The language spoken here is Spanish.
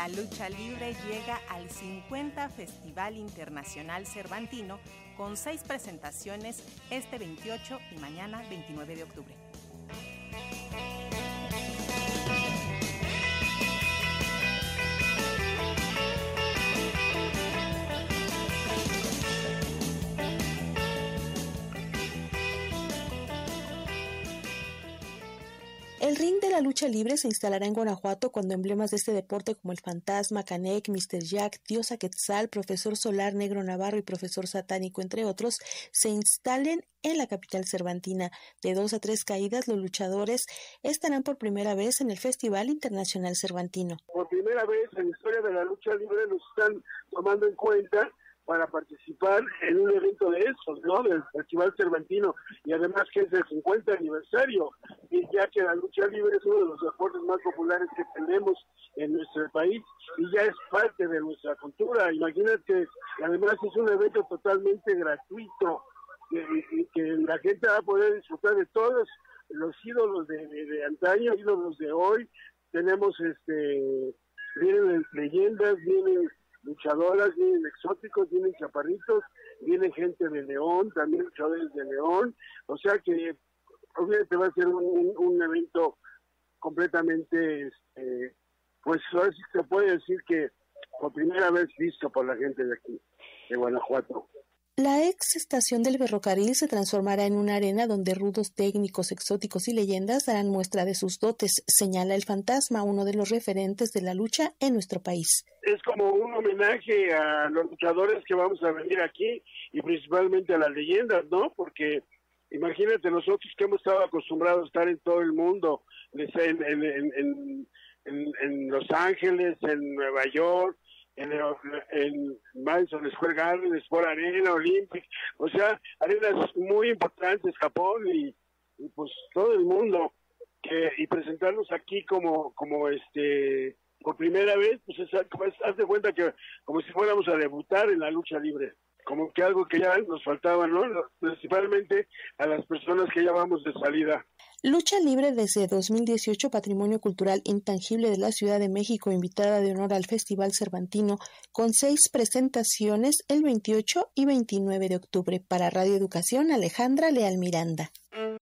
La lucha libre llega al 50 Festival Internacional Cervantino con seis presentaciones este 28 y mañana 29 de octubre. El ring de la lucha libre se instalará en Guanajuato cuando emblemas de este deporte como el Fantasma, Canek, Mr. Jack, Diosa Quetzal, Profesor Solar, Negro Navarro y Profesor Satánico, entre otros, se instalen en la capital cervantina. De dos a tres caídas, los luchadores estarán por primera vez en el Festival Internacional Cervantino. Por primera vez en la historia de la lucha libre nos están tomando en cuenta para participar en un evento de esos, ¿no? Del Festival Cervantino y además que es el 50 aniversario, y ya que la lucha libre es uno de los deportes más populares que tenemos en nuestro país y ya es parte de nuestra cultura. Imagínate, además es un evento totalmente gratuito y que, la gente va a poder disfrutar de todos los ídolos de, antaño, ídolos de hoy. Tenemos este vienen leyendas, vienen luchadoras, vienen exóticos, vienen chaparritos, viene gente de León, también luchadores de León, o sea que obviamente va a ser un, evento completamente, este, pues ahora sí se puede decir que por primera vez visto por la gente de aquí, de Guanajuato. La ex estación del ferrocarril se transformará en una arena donde rudos técnicos, exóticos y leyendas darán muestra de sus dotes, señala el fantasma, uno de los referentes de la lucha en nuestro país. Es como un homenaje a los luchadores que vamos a venir aquí y principalmente a las leyendas, ¿no? Porque imagínate nosotros que hemos estado acostumbrados a estar en todo el mundo, en, Los Ángeles, en Nueva York, en, en Madison Square Garden, Sport Arena, Olympic, o sea, arenas muy importantes, Japón y, pues todo el mundo, que, y presentarnos aquí como, como este, por primera vez, pues, pues haz de cuenta que como si fuéramos a debutar en la lucha libre como que algo que ya nos faltaba, ¿no? Principalmente a las personas que ya vamos de salida. Lucha Libre desde 2018, Patrimonio Cultural Intangible de la Ciudad de México, invitada de honor al Festival Cervantino, con seis presentaciones el 28 y 29 de octubre. Para Radio Educación, Alejandra Leal Miranda.